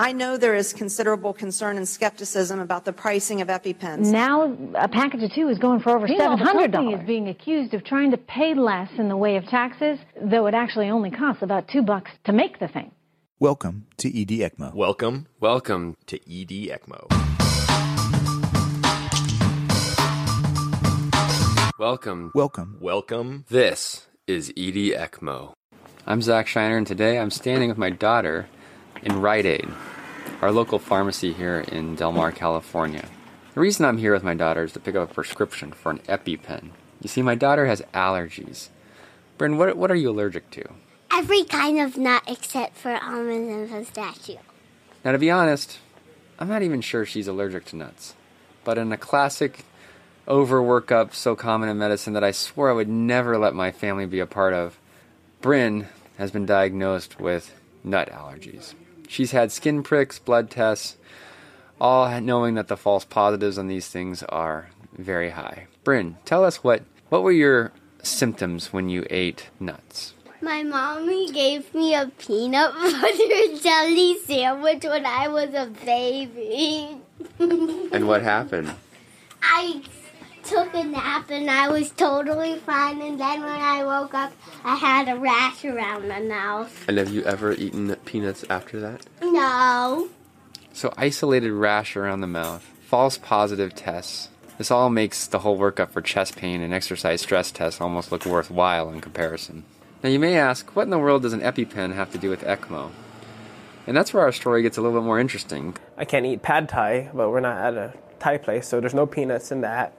I know there is considerable concern and skepticism about the pricing of EpiPens. Now, a package of two is going for over Meanwhile, the $700. company is being accused of trying to pay less in the way of taxes, though it actually only costs about two bucks to make the thing. Welcome to ED ECMO. Welcome, welcome to ED ECMO. Welcome, Welcome. welcome. This is ED ECMO. I'm Zach Shinar, and today I'm standing with my daughter in Rite Aid, our local pharmacy here in Del Mar, California. The reason I'm here with my daughter is to pick up a prescription for an EpiPen. You see, my daughter has allergies. Bryn, what, what are you allergic to? Every kind of nut except for almonds and pistachio. Now, to be honest, I'm not even sure she's allergic to nuts. But in a classic over workup so common in medicine that I swore I would never let my family be a part of, Bryn has been diagnosed with nut allergies. She's had skin pricks, blood tests, all knowing that the false positives on these things are very high. Bryn, tell us what what were your symptoms when you ate nuts? My mommy gave me a peanut butter jelly sandwich when I was a baby. And what happened? I took a nap and I was totally fine. And then when I woke up, I had a rash around my mouth. And have you ever eaten peanuts after that? No. So isolated rash around the mouth, false positive tests. This all makes the whole workup for chest pain and exercise stress tests almost look worthwhile in comparison. Now you may ask, what in the world does an EpiPen have to do with ECMO? And that's where our story gets a little bit more interesting. I can't eat pad thai, but we're not at a Thai place, so there's no peanuts in that.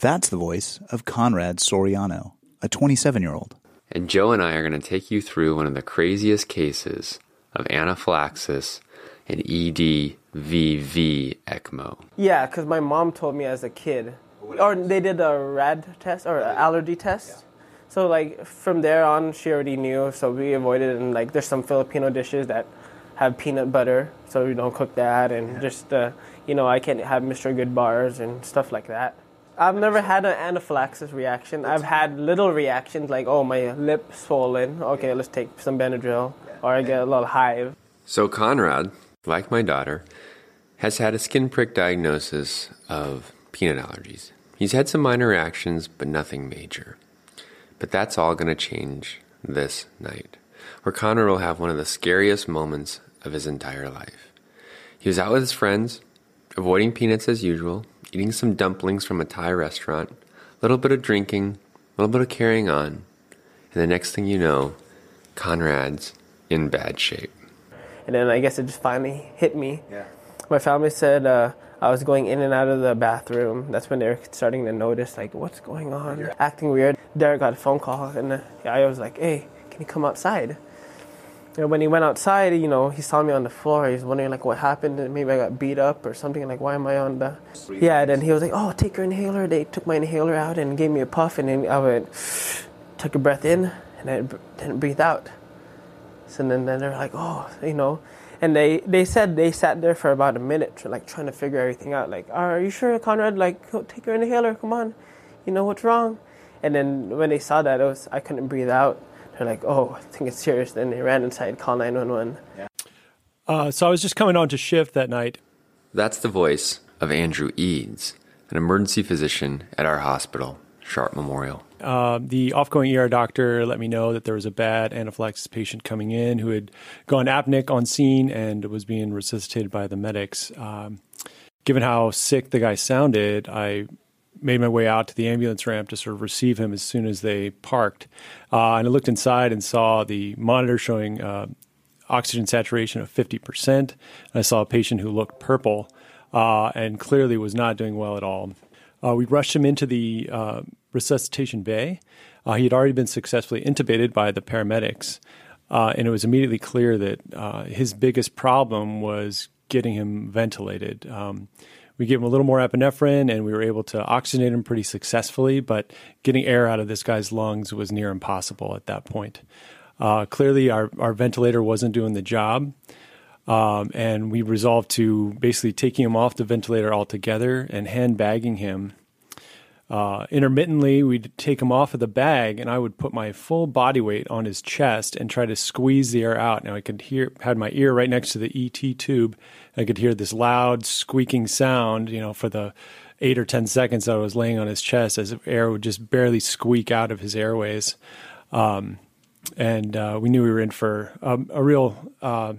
That's the voice of Conrad Soriano, a 27 year old. And Joe and I are going to take you through one of the craziest cases of anaphylaxis and E EDVV ECMO. Yeah, because my mom told me as a kid, or they did a RAST test or a allergy test. So like from there on, she already knew. So we avoided, and like there's some Filipino dishes that have peanut butter, so we don't cook that, and just uh, you know I can't have Mr. Goodbars and stuff like that. I've never had an anaphylaxis reaction. I've had little reactions like, oh, my lip swollen. Okay, let's take some Benadryl, or I get a little hive. So Conrad, like my daughter, has had a skin prick diagnosis of peanut allergies. He's had some minor reactions, but nothing major. But that's all going to change this night, where Conrad will have one of the scariest moments of his entire life. He was out with his friends, avoiding peanuts as usual, eating some dumplings from a Thai restaurant, a little bit of drinking, a little bit of carrying on, and the next thing you know, Conrad's in bad shape. And then I guess it just finally hit me. Yeah. My family said uh, I was going in and out of the bathroom. That's when they were starting to notice, like, what's going on? Acting weird. Derek got a phone call, and uh, I was like, hey, can you come outside? And when he went outside, you know, he saw me on the floor. He was wondering, like, what happened? Maybe I got beat up or something. Like, why am I on the. Yeah, then he was like, oh, take your inhaler. They took my inhaler out and gave me a puff, and then I went, took a breath in, and then didn't breathe out. So then, then they're like, oh, you know, and they, they said they sat there for about a minute, like trying to figure everything out. Like, are you sure, Conrad? Like, take your inhaler. Come on, you know what's wrong. And then when they saw that, it was I couldn't breathe out. They're like, oh, I think it's serious. Then they ran inside, call nine one one. Uh, so I was just coming on to shift that night. That's the voice of Andrew Eads, an emergency physician at our hospital, Sharp Memorial. Uh, the off-going ER doctor let me know that there was a bad anaphylaxis patient coming in who had gone apneic on scene and was being resuscitated by the medics. Um, given how sick the guy sounded, I made my way out to the ambulance ramp to sort of receive him as soon as they parked. Uh, and I looked inside and saw the monitor showing uh, oxygen saturation of 50%. I saw a patient who looked purple uh, and clearly was not doing well at all. Uh, we rushed him into the uh, resuscitation bay. Uh, he had already been successfully intubated by the paramedics, and it was immediately clear that his biggest problem was getting him ventilated. Um, we gave him a little more epinephrine, and we were able to oxygenate him pretty successfully, but getting air out of this guy's lungs was near impossible at that point. Uh, clearly, our, our ventilator wasn't doing the job. Um, and we resolved to basically taking him off the ventilator altogether and hand bagging him uh, intermittently, we'd take him off of the bag, and I would put my full body weight on his chest and try to squeeze the air out. Now I could hear, had my ear right next to the ET tube. I could hear this loud squeaking sound, you know, for the eight or ten seconds I was laying on his chest, as air would just barely squeak out of his airways. Um, and uh, we knew we were in for um, a real uh,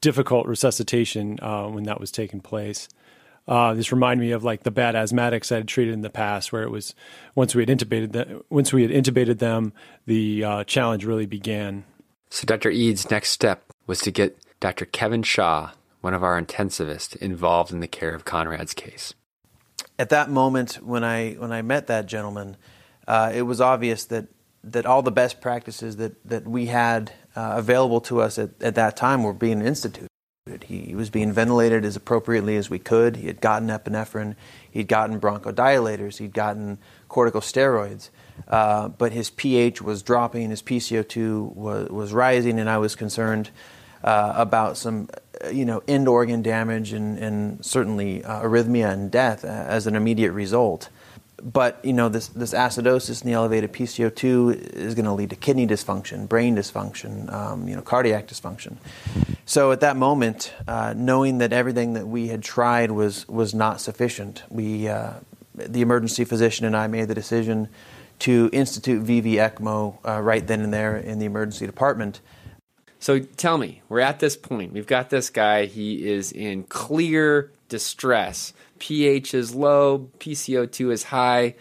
difficult resuscitation uh, when that was taking place. Uh, this reminded me of like the bad asthmatics I had treated in the past, where it was once we had intubated them, once we had intubated them, the uh, challenge really began. So Dr. Eads' next step was to get Dr. Kevin Shaw, one of our intensivists, involved in the care of Conrad's case. At that moment, when I when I met that gentleman, uh, it was obvious that that all the best practices that that we had uh, available to us at, at that time were being instituted. He was being ventilated as appropriately as we could. He had gotten epinephrine, he'd gotten bronchodilators, he'd gotten corticosteroids, uh, but his pH was dropping, his PCO2 was, was rising, and I was concerned uh, about some, uh, you know, end organ damage and, and certainly uh, arrhythmia and death as an immediate result but you know this this acidosis and the elevated PCO2 is going to lead to kidney dysfunction, brain dysfunction, um, you know cardiac dysfunction. So at that moment, uh, knowing that everything that we had tried was was not sufficient, we uh, the emergency physician and I made the decision to institute VV ECMO uh, right then and there in the emergency department. So tell me, we're at this point. We've got this guy. He is in clear distress pH is low, PCO2 is high.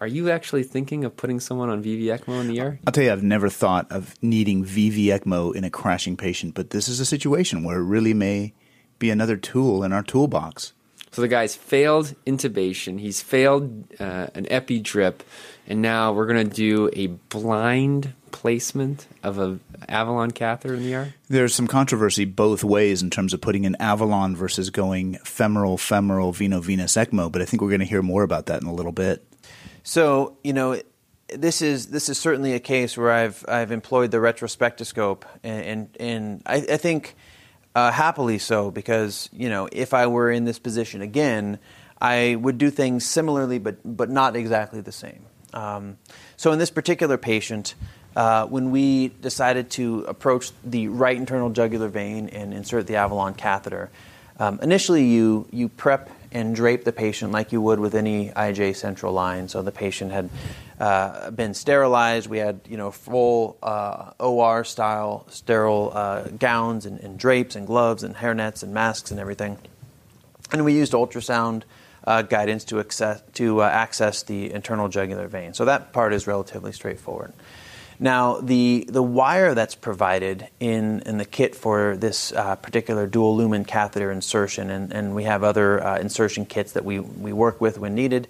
Are you actually thinking of putting someone on VV ECMO in the air? I'll tell you, I've never thought of needing VV ECMO in a crashing patient, but this is a situation where it really may be another tool in our toolbox. So the guy's failed intubation, he's failed uh, an epi drip, and now we're going to do a blind placement of a Avalon catheter in the ER? There's some controversy both ways in terms of putting an Avalon versus going femoral, femoral, veno-venous ECMO, but I think we're going to hear more about that in a little bit. So, you know, this is this is certainly a case where I've I've employed the retrospectoscope, and and, and I, I, think uh, happily so because you know if I were in this position again, I would do things similarly, but but not exactly the same. Um, so in this particular patient, uh, when we decided to approach the right internal jugular vein and insert the Avalon catheter, um, initially you, you prep and drape the patient like you would with any IJ central line. So the patient had uh, been sterilized. We had you know full uh, OR style sterile uh, gowns and, and, drapes and gloves and hairnets and masks and everything. And we used ultrasound uh, guidance to access, to uh, access the internal jugular vein. So that part is relatively straightforward. Now, the, the wire that's provided in, in the kit for this uh, particular dual lumen catheter insertion, and, and we have other uh, insertion kits that we, we work with when needed,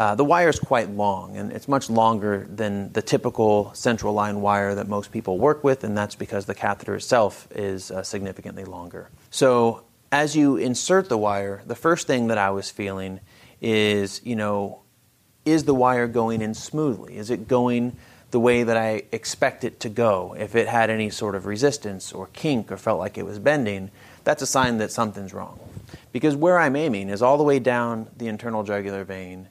uh, the wire is quite long, and it's much longer than the typical central line wire that most people work with, and that's because the catheter itself is uh, significantly longer. So, as you insert the wire, the first thing that I was feeling is, you know, is the wire going in smoothly? Is it going the way that I expect it to go. If it had any sort of resistance or kink or felt like it was bending, that's a sign that something's wrong. Because where I'm aiming is all the way down the internal jugular vein,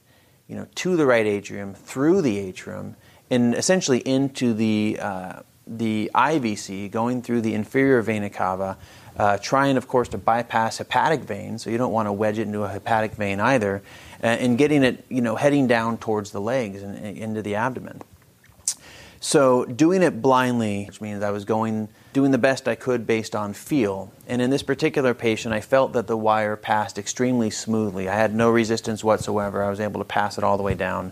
you know, to the right atrium, through the atrium, and essentially into the uh, the IVC, going through the inferior vena cava, uh, trying, of course, to bypass hepatic vein, so you don't want to wedge it into a hepatic vein either, uh, and getting it, you know, heading down towards the legs and, and into the abdomen. So doing it blindly, which means I was going doing the best I could based on feel. And in this particular patient, I felt that the wire passed extremely smoothly. I had no resistance whatsoever. I was able to pass it all the way down.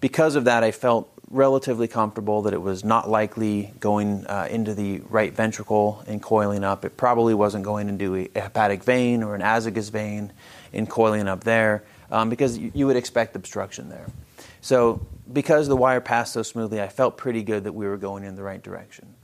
Because of that, I felt relatively comfortable that it was not likely going uh, into the right ventricle and coiling up. It probably wasn't going into a hepatic vein or an azygos vein and coiling up there um, because you would expect obstruction there. So, because the wire passed so smoothly, I felt pretty good that we were going in the right direction.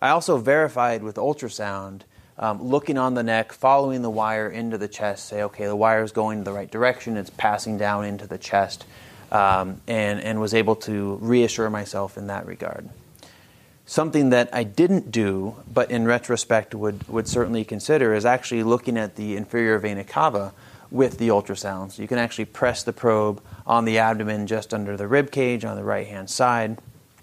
I also verified with ultrasound, um, looking on the neck, following the wire into the chest, say, okay, the wire is going in the right direction, it's passing down into the chest, um, and, and was able to reassure myself in that regard. Something that I didn't do, but in retrospect would, would certainly consider, is actually looking at the inferior vena cava with the ultrasound. So you can actually press the probe on the abdomen just under the rib cage on the right hand side,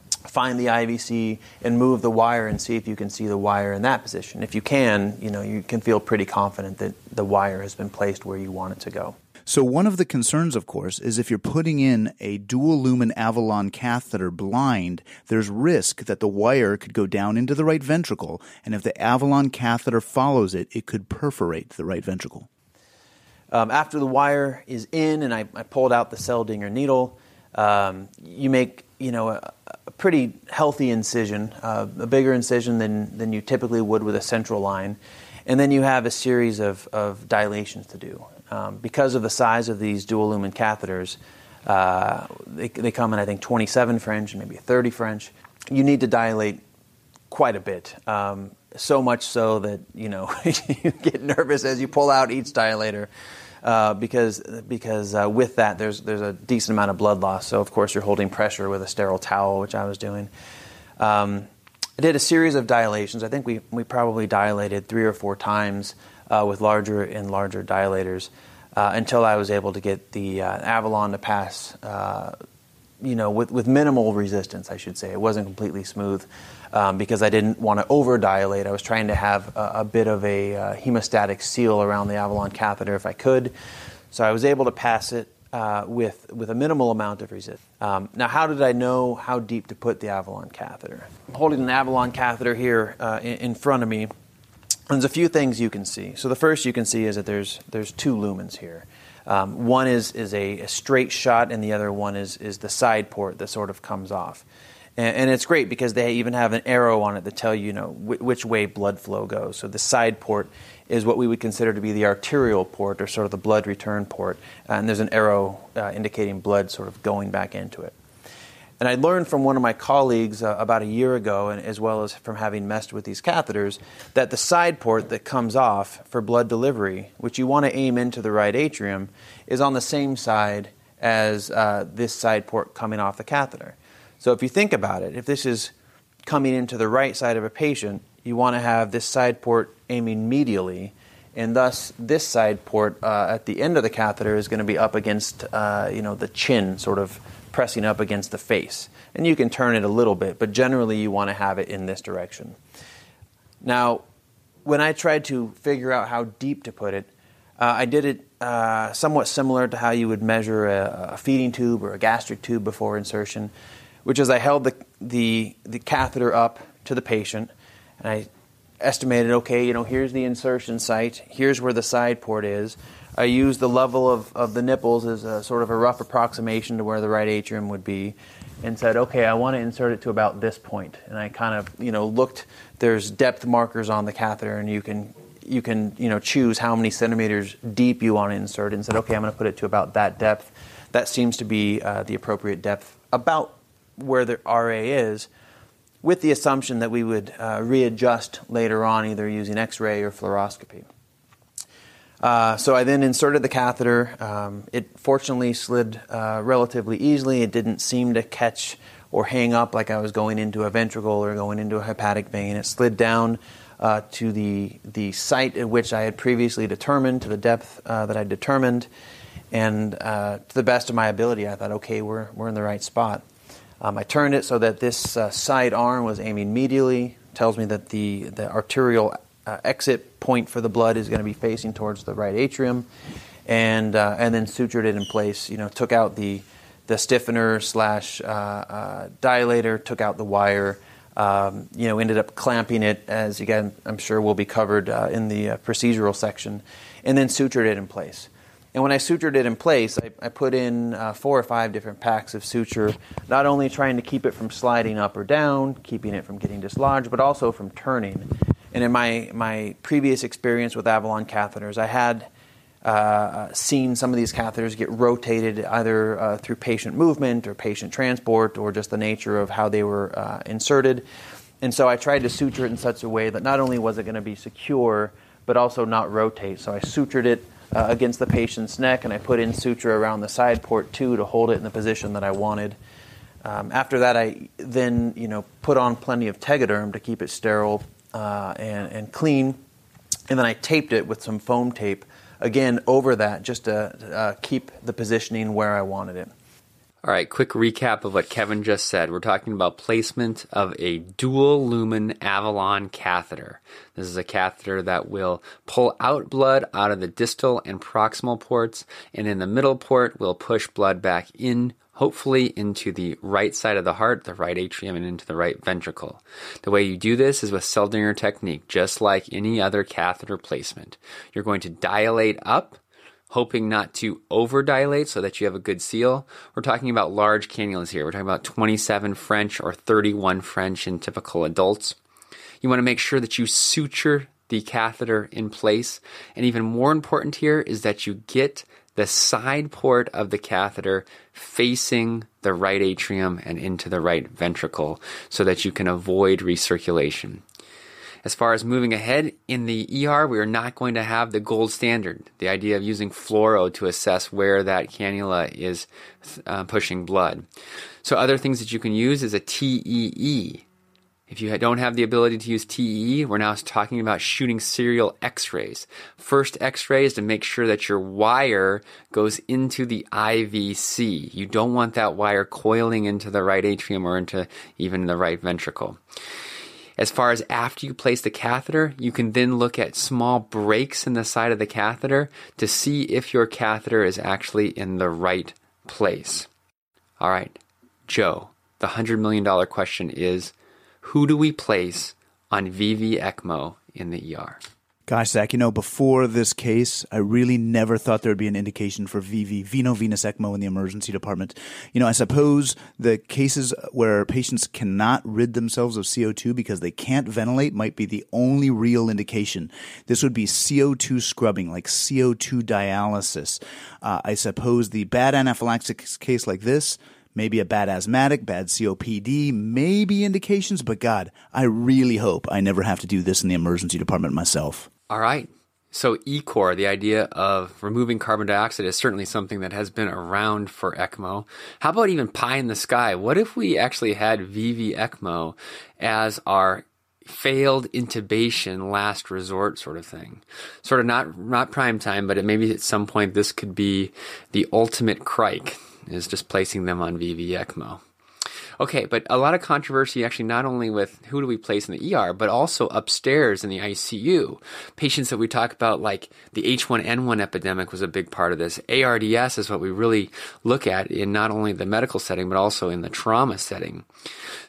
find the IVC, and move the wire and see if you can see the wire in that position. If you can, you know, you can feel pretty confident that the wire has been placed where you want it to go. So, one of the concerns, of course, is if you're putting in a dual lumen Avalon catheter blind, there's risk that the wire could go down into the right ventricle, and if the Avalon catheter follows it, it could perforate the right ventricle. Um, after the wire is in and I, I pulled out the Seldinger needle, um, you make you know a, a pretty healthy incision, uh, a bigger incision than, than you typically would with a central line, and then you have a series of, of dilations to do. Um, because of the size of these dual lumen catheters, uh, they, they come in I think 27 French and maybe 30 French. You need to dilate quite a bit. Um, so much so that you know you get nervous as you pull out each dilator. Uh, because because uh, with that there's there's a decent amount of blood loss. So of course you're holding pressure with a sterile towel, which I was doing. Um, I did a series of dilations. I think we we probably dilated three or four times uh, with larger and larger dilators uh, until I was able to get the uh, Avalon to pass. Uh, you know, with, with minimal resistance, I should say. It wasn't completely smooth um, because I didn't want to over dilate. I was trying to have a, a bit of a uh, hemostatic seal around the Avalon catheter if I could. So I was able to pass it uh, with, with a minimal amount of resistance. Um, now, how did I know how deep to put the Avalon catheter? I'm holding an Avalon catheter here uh, in, in, front of me. There's a few things you can see. So the first you can see is that there's, there's two lumens here. Um, one is, is a, a, straight shot, and the other one is, is the side port that sort of comes off. And, and, it's great because they even have an arrow on it to tell you, you know, which way blood flow goes. So the side port is what we would consider to be the arterial port or sort of the blood return port. And there's an arrow uh, indicating blood sort of going back into it. And I learned from one of my colleagues uh, about a year ago, and as well as from having messed with these catheters, that the side port that comes off for blood delivery, which you want to aim into the right atrium, is on the same side as uh, this side port coming off the catheter. So if you think about it, if this is coming into the right side of a patient, you want to have this side port aiming medially, and thus this side port uh, at the end of the catheter is going to be up against uh, you know the chin, sort of pressing up against the face. And you can turn it a little bit, but generally you want to have it in this direction. Now, when I tried to figure out how deep to put it, uh, I did it uh, somewhat similar to how you would measure a, a feeding tube or a gastric tube before insertion which is I held the, the, the catheter up to the patient and I estimated, okay, you know, here's the insertion site, here's where the side port is. I used the level of, of the nipples as a sort of a rough approximation to where the right atrium would be and said, okay, I want to insert it to about this point. And I kind of, you know, looked, there's depth markers on the catheter and you can, you can, you know, choose how many centimeters deep you want to insert and said, okay, I'm going to put it to about that depth. That seems to be uh, the appropriate depth, about where the RA is, with the assumption that we would uh, readjust later on, either using x ray or fluoroscopy. Uh, so I then inserted the catheter. Um, it fortunately slid uh, relatively easily. It didn't seem to catch or hang up like I was going into a ventricle or going into a hepatic vein. It slid down uh, to the, the site at which I had previously determined, to the depth uh, that I determined. And uh, to the best of my ability, I thought, okay, we're, we're in the right spot. Um, I turned it so that this uh, side arm was aiming medially. Tells me that the, the arterial uh, exit point for the blood is going to be facing towards the right atrium, and uh, and then sutured it in place. You know, took out the the stiffener slash uh, uh, dilator, took out the wire. Um, you know, ended up clamping it as again I'm sure will be covered uh, in the procedural section, and then sutured it in place. And when I sutured it in place, I, I put in uh, four or five different packs of suture, not only trying to keep it from sliding up or down, keeping it from getting dislodged, but also from turning. And in my, my previous experience with Avalon catheters, I had uh, seen some of these catheters get rotated either uh, through patient movement or patient transport or just the nature of how they were uh, inserted. And so I tried to suture it in such a way that not only was it going to be secure, but also not rotate. So I sutured it uh, against the patient's neck, and I put in suture around the side port too to hold it in the position that I wanted. Um, after that, I then you know put on plenty of tegaderm to keep it sterile uh, and, and clean, and then I taped it with some foam tape again over that just to uh, keep the positioning where I wanted it. All right, quick recap of what Kevin just said. We're talking about placement of a dual lumen Avalon catheter. This is a catheter that will pull out blood out of the distal and proximal ports, and in the middle port will push blood back in, hopefully into the right side of the heart, the right atrium, and into the right ventricle. The way you do this is with Seldinger technique, just like any other catheter placement. You're going to dilate up hoping not to overdilate so that you have a good seal. We're talking about large cannulas here. We're talking about 27 French or 31 French in typical adults. You want to make sure that you suture the catheter in place. And even more important here is that you get the side port of the catheter facing the right atrium and into the right ventricle so that you can avoid recirculation. As far as moving ahead in the ER, we are not going to have the gold standard, the idea of using fluoro to assess where that cannula is uh, pushing blood. So, other things that you can use is a TEE. If you don't have the ability to use TEE, we're now talking about shooting serial x rays. First x ray is to make sure that your wire goes into the IVC. You don't want that wire coiling into the right atrium or into even the right ventricle. As far as after you place the catheter, you can then look at small breaks in the side of the catheter to see if your catheter is actually in the right place. All right, Joe, the $100 million question is who do we place on VV ECMO in the ER? Gosh, Zach, you know, before this case, I really never thought there would be an indication for VV, veno-venous ECMO in the emergency department. You know, I suppose the cases where patients cannot rid themselves of CO2 because they can't ventilate might be the only real indication. This would be CO2 scrubbing, like CO2 dialysis. Uh, I suppose the bad anaphylaxis case like this, maybe a bad asthmatic, bad COPD, maybe indications, but God, I really hope I never have to do this in the emergency department myself. All right. So, ECOR, the idea of removing carbon dioxide, is certainly something that has been around for ECMO. How about even pie in the sky? What if we actually had VV ECMO as our failed intubation last resort sort of thing? Sort of not not prime time, but maybe at some point this could be the ultimate cric, is just placing them on VV ECMO. Okay, but a lot of controversy actually not only with who do we place in the ER, but also upstairs in the ICU. Patients that we talk about, like the H1N1 epidemic, was a big part of this. ARDS is what we really look at in not only the medical setting, but also in the trauma setting.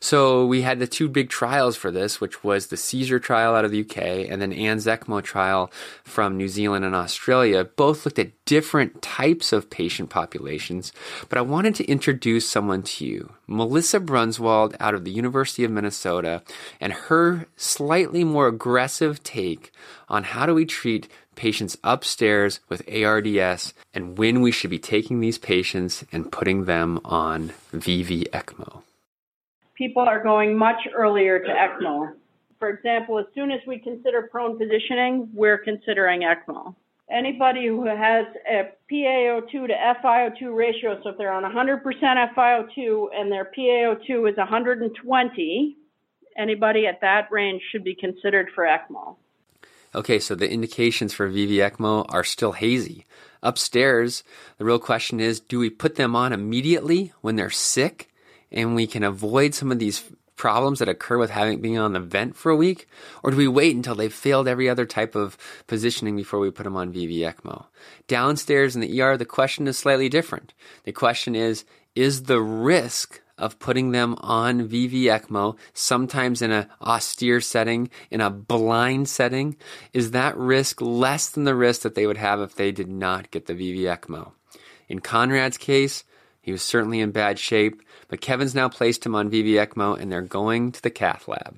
So we had the two big trials for this, which was the CESAR trial out of the UK and then ANZ ECMO trial from New Zealand and Australia. Both looked at different types of patient populations, but I wanted to introduce someone to you. Melissa Brunsvold out of the University of Minnesota and her slightly more aggressive take on how do we treat patients upstairs with ARDS and when we should be taking these patients and putting them on VV ECMO. People are going much earlier to ECMO. For example, as soon as we consider prone positioning, we're considering ECMO anybody who has a PaO2 to FiO2 ratio, so if they're on 100% FiO2 and their PaO2 is 120, anybody at that range should be considered for ECMO. Okay, so the indications for VV ECMO are still hazy. Upstairs, the real question is do we put them on immediately when they're sick and we can avoid some of these problems that occur with having being on the vent for a week, or do we wait until they've failed every other type of positioning before we put them on VV ECMO? Downstairs in the ER, the question is slightly different. The question is, is the risk of putting them on VV ECMO, sometimes in an austere setting, in a blind setting, is that risk less than the risk that they would have if they did not get the VV ECMO? In Conrad's case, he was certainly in bad shape, but Kevin's now placed him on VV ECMO and they're going to the cath lab.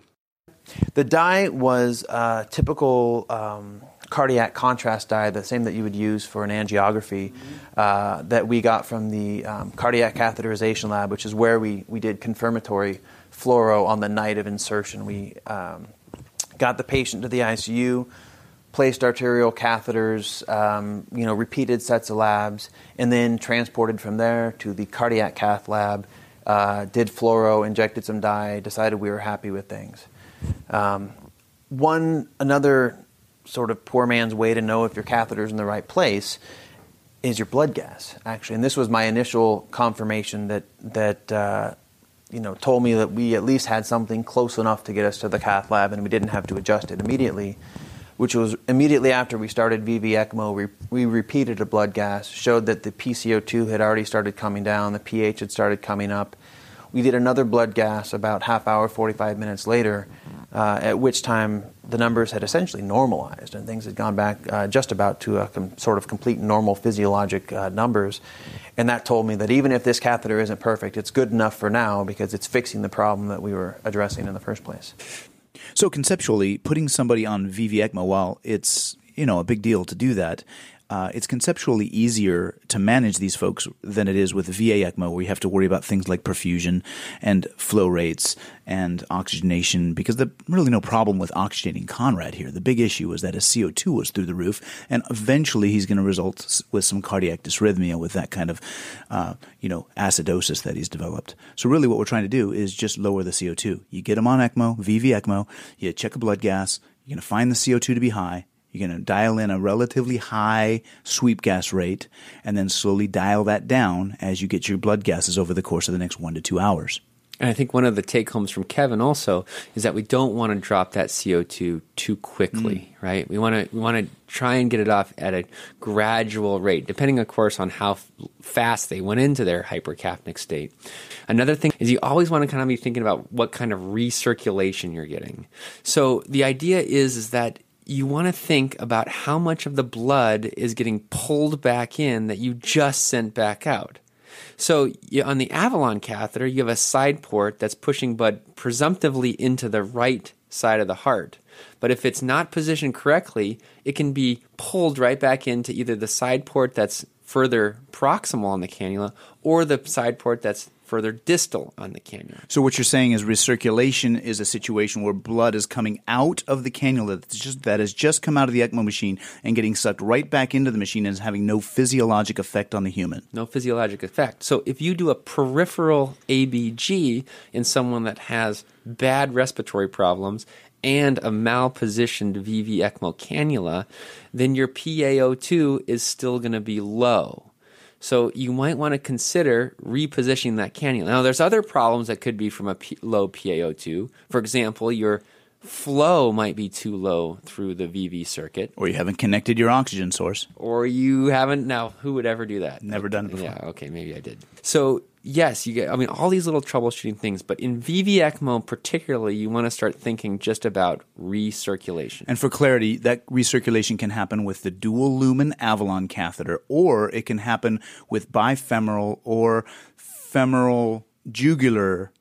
The dye was a typical um, cardiac contrast dye, the same that you would use for an angiography, uh, that we got from the um, cardiac catheterization lab, which is where we, we did confirmatory fluoro on the night of insertion. We um, got the patient to the ICU placed arterial catheters, um, you know, repeated sets of labs, and then transported from there to the cardiac cath lab. Uh, did fluoro, injected some dye, decided we were happy with things. Um, one another sort of poor man's way to know if your catheter's in the right place is your blood gas, actually. And this was my initial confirmation that that uh, you know told me that we at least had something close enough to get us to the cath lab, and we didn't have to adjust it immediately. Which was immediately after we started VV ECMO, we, we repeated a blood gas, showed that the PCO2 had already started coming down, the pH had started coming up. We did another blood gas about half hour, 45 minutes later, uh, at which time the numbers had essentially normalized and things had gone back uh, just about to a com- sort of complete normal physiologic uh, numbers. And that told me that even if this catheter isn't perfect, it's good enough for now because it's fixing the problem that we were addressing in the first place. So conceptually, putting somebody on VV ECMO, while it's you know a big deal to do that, uh, it's conceptually easier to manage these folks than it is with VA ECMO, where you have to worry about things like perfusion and flow rates and oxygenation, because there's really no problem with oxygenating Conrad here. The big issue is that his CO2 was through the roof, and eventually he's going to result with some cardiac dysrhythmia with that kind of, uh, you know, acidosis that he's developed. So really what we're trying to do is just lower the CO2. You get him on ECMO, VV ECMO, you check a blood gas, you're going to find the CO2 to be high, you're going to dial in a relatively high sweep gas rate and then slowly dial that down as you get your blood gases over the course of the next one to two hours. And I think one of the take homes from Kevin also is that we don't want to drop that CO2 too quickly, mm. right? We want to we want to try and get it off at a gradual rate, depending, of course, on how f- fast they went into their hypercapnic state. Another thing is you always want to kind of be thinking about what kind of recirculation you're getting. So the idea is is that you want to think about how much of the blood is getting pulled back in that you just sent back out. So on the Avalon catheter, you have a side port that's pushing blood presumptively into the right side of the heart. But if it's not positioned correctly, it can be pulled right back into either the side port that's further proximal on the cannula or the side port that's further distal on the cannula. So what you're saying is recirculation is a situation where blood is coming out of the cannula that's just, that has just come out of the ECMO machine and getting sucked right back into the machine and is having no physiologic effect on the human. No physiologic effect. So if you do a peripheral ABG in someone that has bad respiratory problems and a malpositioned VV ECMO cannula, then your PaO2 is still going to be low. So you might want to consider repositioning that cannula. Now, there's other problems that could be from a P- low PaO2. For example, your flow might be too low through the VV circuit. Or you haven't connected your oxygen source. Or you haven't. Now, who would ever do that? Never done it before. Yeah, okay, maybe I did. So yes, you get, I mean, all these little troubleshooting things, but in VV ECMO particularly, you want to start thinking just about recirculation. And for clarity, that recirculation can happen with the dual lumen Avalon catheter, or it can happen with bifemoral or femoral jugular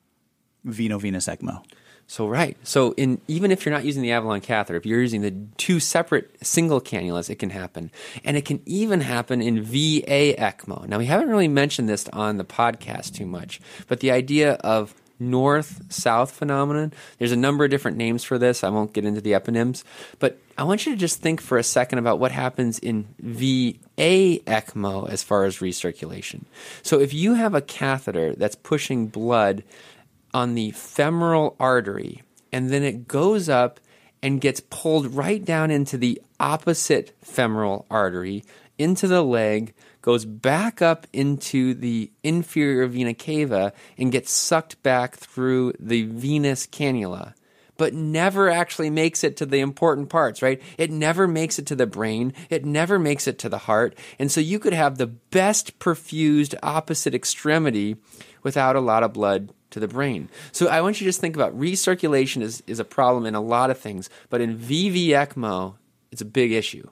veno-venous ECMO. So right. So in even if you're not using the Avalon catheter, if you're using the two separate single cannulas, it can happen. And it can even happen in VA ECMO. Now we haven't really mentioned this on the podcast too much, but the idea of north south phenomenon, there's a number of different names for this. I won't get into the eponyms, but I want you to just think for a second about what happens in VA ECMO as far as recirculation. So if you have a catheter that's pushing blood on the femoral artery, and then it goes up and gets pulled right down into the opposite femoral artery, into the leg, goes back up into the inferior vena cava, and gets sucked back through the venous cannula. But never actually makes it to the important parts, right? It never makes it to the brain. It never makes it to the heart. And so you could have the best perfused opposite extremity without a lot of blood to the brain. So I want you to just think about recirculation is, is a problem in a lot of things, but in VV ECMO, it's a big issue.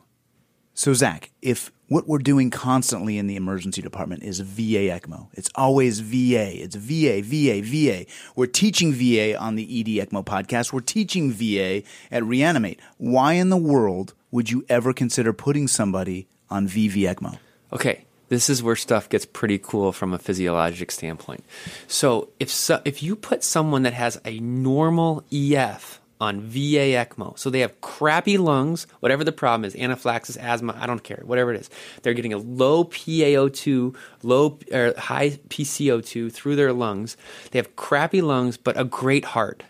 So, Zach, if what we're doing constantly in the emergency department is VA ECMO, it's always VA. It's VA, VA, VA. We're teaching VA on the ED ECMO podcast. We're teaching VA at Reanimate. Why in the world would you ever consider putting somebody on VV ECMO? Okay, this is where stuff gets pretty cool from a physiologic standpoint. So if so, if you put someone that has a normal EF on VA ECMO, so they have crappy lungs, whatever the problem is, anaphylaxis, asthma, I don't care, whatever it is, they're getting a low PaO2, low or high PCO2 through their lungs. They have crappy lungs, but a great heart.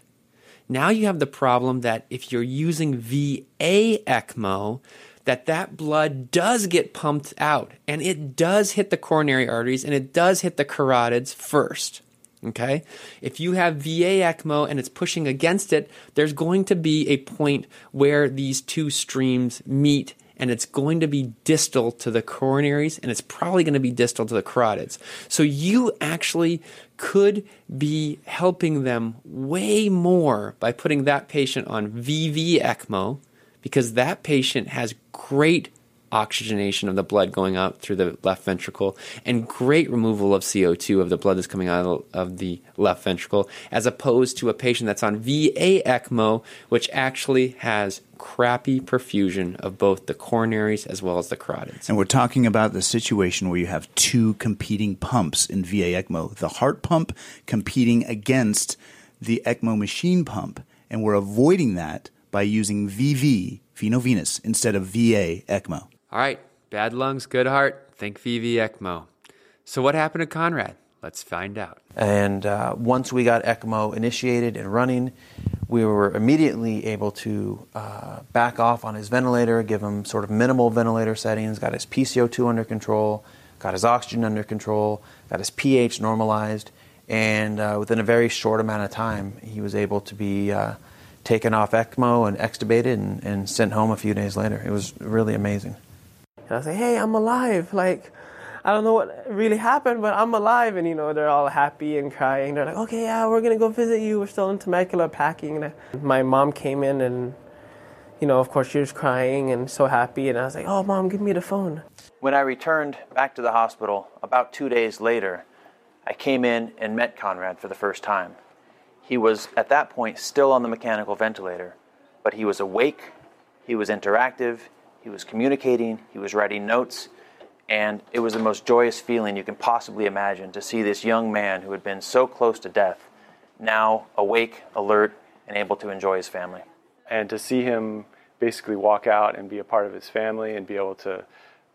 Now you have the problem that if you're using VA ECMO, that that blood does get pumped out and it does hit the coronary arteries and it does hit the carotids first. Okay? If you have VA ECMO and it's pushing against it, there's going to be a point where these two streams meet and it's going to be distal to the coronaries and it's probably going to be distal to the carotids. So you actually could be helping them way more by putting that patient on VV ECMO because that patient has great oxygenation of the blood going out through the left ventricle and great removal of CO2 of the blood that's coming out of the left ventricle, as opposed to a patient that's on VA ECMO, which actually has crappy perfusion of both the coronaries as well as the carotids. And we're talking about the situation where you have two competing pumps in VA ECMO the heart pump competing against the ECMO machine pump. And we're avoiding that by using VV, veno-venous, instead of VA ECMO. All right, bad lungs, good heart, think VV ECMO. So, what happened to Conrad? Let's find out. And uh, once we got ECMO initiated and running, we were immediately able to uh, back off on his ventilator, give him sort of minimal ventilator settings, got his PCO2 under control, got his oxygen under control, got his pH normalized, and uh, within a very short amount of time, he was able to be uh, taken off ECMO and extubated and, and sent home a few days later. It was really amazing. And I was like, hey, I'm alive. Like, I don't know what really happened, but I'm alive. And, you know, they're all happy and crying. They're like, okay, yeah, we're going to go visit you. We're still in Temecula packing. And my mom came in and, you know, of course, she was crying and so happy. And I was like, oh, mom, give me the phone. When I returned back to the hospital about two days later, I came in and met Conrad for the first time. He was, at that point, still on the mechanical ventilator, but he was awake, he was interactive, he was communicating, he was writing notes, and it was the most joyous feeling you can possibly imagine to see this young man who had been so close to death now awake, alert, and able to enjoy his family. And to see him basically walk out and be a part of his family and be able to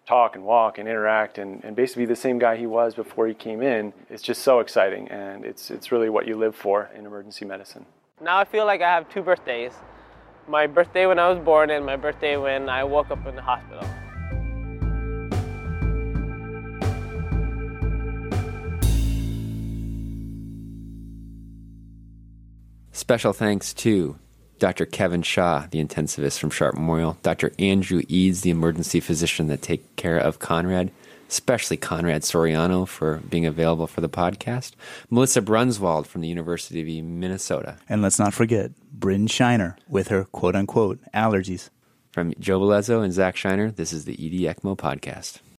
talk and walk and interact and, and basically be the same guy he was before he came in, it's just so exciting and it's, it's really what you live for in emergency medicine. Now I feel like I have two birthdays my birthday when I was born and my birthday when I woke up in the hospital. Special thanks to Dr. Kevin Shaw, the intensivist from Sharp Memorial, Dr. Andrew Eads, the emergency physician that take care of Conrad, especially Conrad Soriano for being available for the podcast, Melissa Brunsvold from the University of Minnesota. And let's not forget Bryn Shinar with her quote unquote allergies. From Joe Bellezzo and Zach Shinar, this is the ED ECMO podcast.